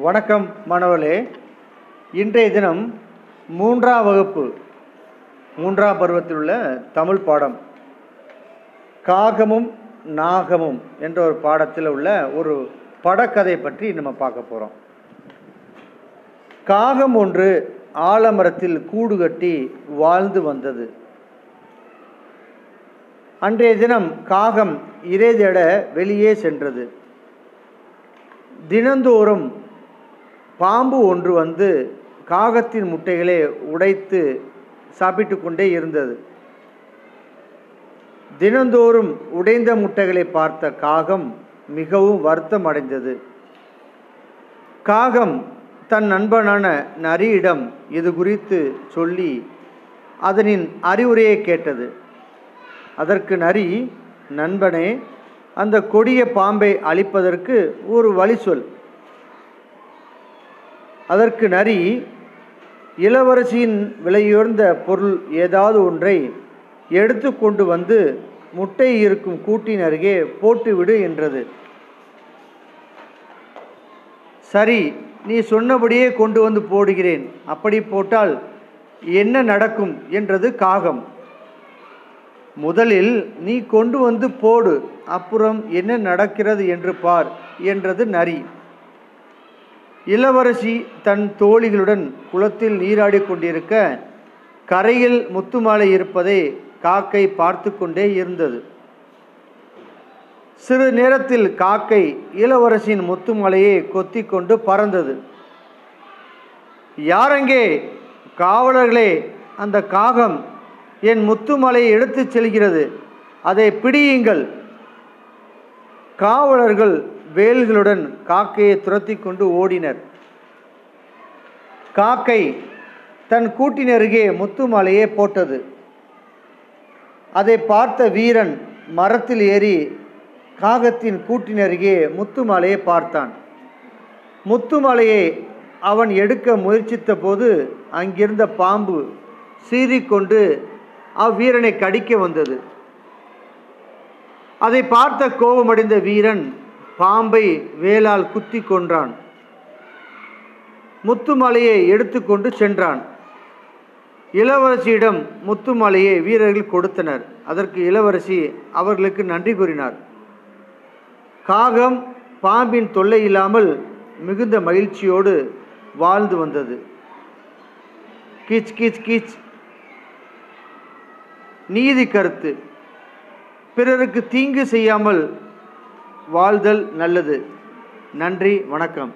வணக்கம் மாணவர்களே இன்றைய தினம் மூன்றாம் வகுப்பு மூன்றாம் பருவத்தில் உள்ள தமிழ் பாடம். காகமும் நாகமும் என்ற ஒரு பாடத்தில் உள்ள ஒரு படக்கதை பற்றி நம்ம பார்க்க போகிறோம் காகம் ஒன்று ஆலமரத்தில் கூடு கட்டி வாழ்ந்து வந்தது. அன்றைய தினம் காகம் இறை தேட வெளியே சென்றது. தினந்தோறும் பாம்பு ஒன்று வந்து காகத்தின் முட்டைகளை உடைத்து சாப்பிட்டு கொண்டே இருந்தது. தினந்தோறும் உடைந்த முட்டைகளை பார்த்த காகம் மிகவும் வருத்தம் அடைந்தது. காகம் தன் நண்பனான நரியிடம் இது குறித்து சொல்லி அதனின் அறிவுரையை கேட்டது. அதற்கு நரி நண்பனே அந்த கொடிய பாம்பை அழிப்பதற்கு ஒரு வழி சொல். அதற்கு நரி இளவரசியின் விலையுயர்ந்த பொருள் ஏதாவது ஒன்றை எடுத்து கொண்டு வந்து முட்டை இருக்கும் கூட்டின் அருகே போட்டுவிடு என்றது. சரி நீ சொன்னபடியே கொண்டு வந்து போடுகிறேன். அப்படி போட்டால் என்ன நடக்கும் என்றது காகம். முதலில் நீ கொண்டு வந்து போடு அப்புறம் என்ன நடக்கிறது என்று பார் என்றது நரி. இளவரசி தன் தோழிகளுடன் குளத்தில் நீராடி கொண்டிருக்க கரையில் முத்துமாலை இருப்பதை காக்கை பார்த்து கொண்டே இருந்தது. சிறு நேரத்தில் காக்கை இளவரசியின் முத்துமலையை கொத்தி கொண்டு பறந்தது. யாரெங்கே? காவலர்களே அந்த காகம் என் முத்துமலையை எடுத்துச் செல்கிறது. அதை பிடியுங்கள். காவலர்கள் வேல்களுடன் காக்கையை துரத்தி கொண்டு ஓடினர். காக்கை தன் கூட்டினருகே முத்துமாலையை போட்டது. அதை பார்த்த வீரன் மரத்தில் ஏறி காகத்தின் கூட்டினருகே முத்துமாலையை பார்த்தான். முத்துமாலையை அவன் எடுக்க முயற்சித்த போது அங்கிருந்த பாம்பு சீறிக்கொண்டு அவ்வீரனை கடிக்க வந்தது. அதை பார்த்த கோபமடைந்த வீரன் பாம்பை வேலால் குத்தி கொன்றான். முத்துமலையை எடுத்துக்கொண்டு சென்றான். இளவரசியிடம் முத்துமலையை வீரர்கள் கொடுத்தனர். அதற்கு இளவரசி அவர்களுக்கு நன்றி கூறினார். காகம் பாம்பின் தொல்லை இல்லாமல் மிகுந்த மகிழ்ச்சியோடு வாழ்ந்து வந்தது. கீச் கீச் கீச். நீதி கருத்து. பிறருக்கு தீங்கு செய்யாமல் வாழ்தல் நல்லது. நன்றி வணக்கம்.